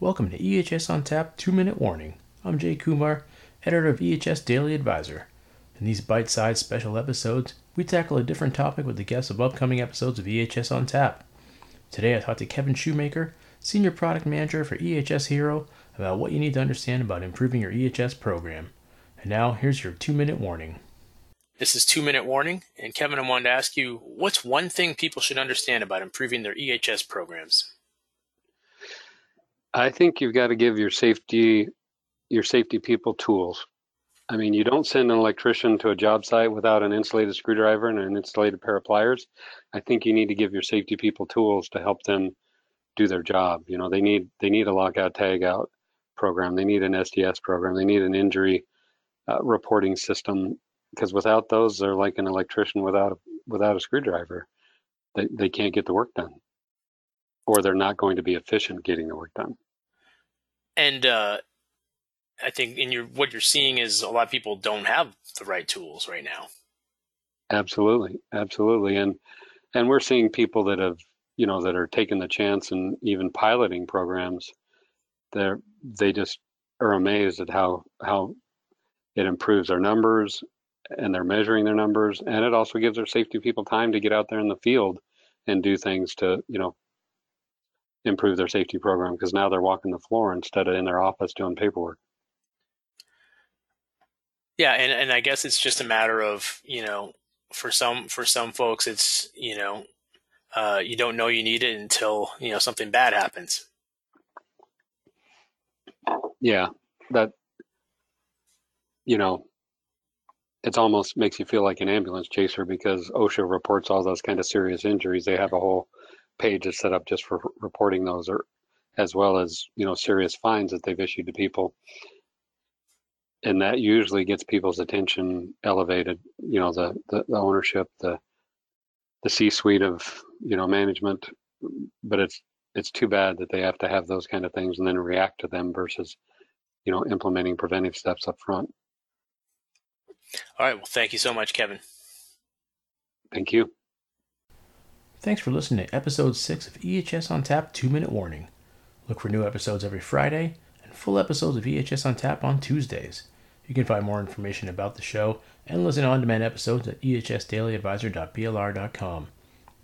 Welcome to EHS on Tap 2 Minute Warning. I'm Jay Kumar, editor of EHS Daily Advisor. In these bite sized special episodes, we tackle a different topic with the guests of upcoming episodes of EHS on Tap. Today I talked to Kevin Shoemaker, Senior Product Manager for EHS Hero, about what you need to understand about improving your EHS program. And now, here's your 2 minute warning. This is 2 minute warning, and Kevin, I wanted to ask you what's one thing people should understand about improving their EHS programs? I think you've got to give your safety your safety people tools. I mean, you don't send an electrician to a job site without an insulated screwdriver and an insulated pair of pliers. I think you need to give your safety people tools to help them do their job. You know, they need they need a lockout tagout program. They need an SDS program. They need an injury uh, reporting system because without those, they're like an electrician without a, without a screwdriver. They they can't get the work done or they're not going to be efficient getting the work done. And uh, I think in your what you're seeing is a lot of people don't have the right tools right now. Absolutely, absolutely, and and we're seeing people that have you know that are taking the chance and even piloting programs. They they just are amazed at how how it improves their numbers and they're measuring their numbers and it also gives their safety people time to get out there in the field and do things to you know improve their safety program because now they're walking the floor instead of in their office doing paperwork. Yeah, and, and I guess it's just a matter of, you know, for some for some folks it's, you know, uh, you don't know you need it until, you know, something bad happens. Yeah. That you know, it's almost makes you feel like an ambulance chaser because OSHA reports all those kind of serious injuries. They have a whole page is set up just for reporting those or as well as you know serious fines that they've issued to people. And that usually gets people's attention elevated you know the the, the ownership the the c suite of you know management. But it's it's too bad that they have to have those kind of things and then react to them versus you know implementing preventive steps up front. All right. Well thank you so much kevin. Thank you Thanks for listening to episode 6 of EHS on Tap 2 Minute Warning. Look for new episodes every Friday and full episodes of EHS on Tap on Tuesdays. You can find more information about the show and listen to on demand episodes at ehsdailyadvisor.blr.com.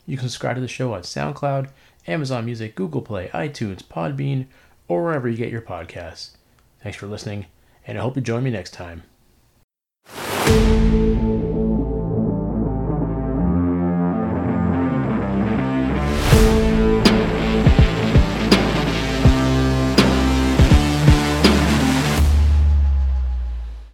You can subscribe to the show on SoundCloud, Amazon Music, Google Play, iTunes, Podbean, or wherever you get your podcasts. Thanks for listening, and I hope you join me next time.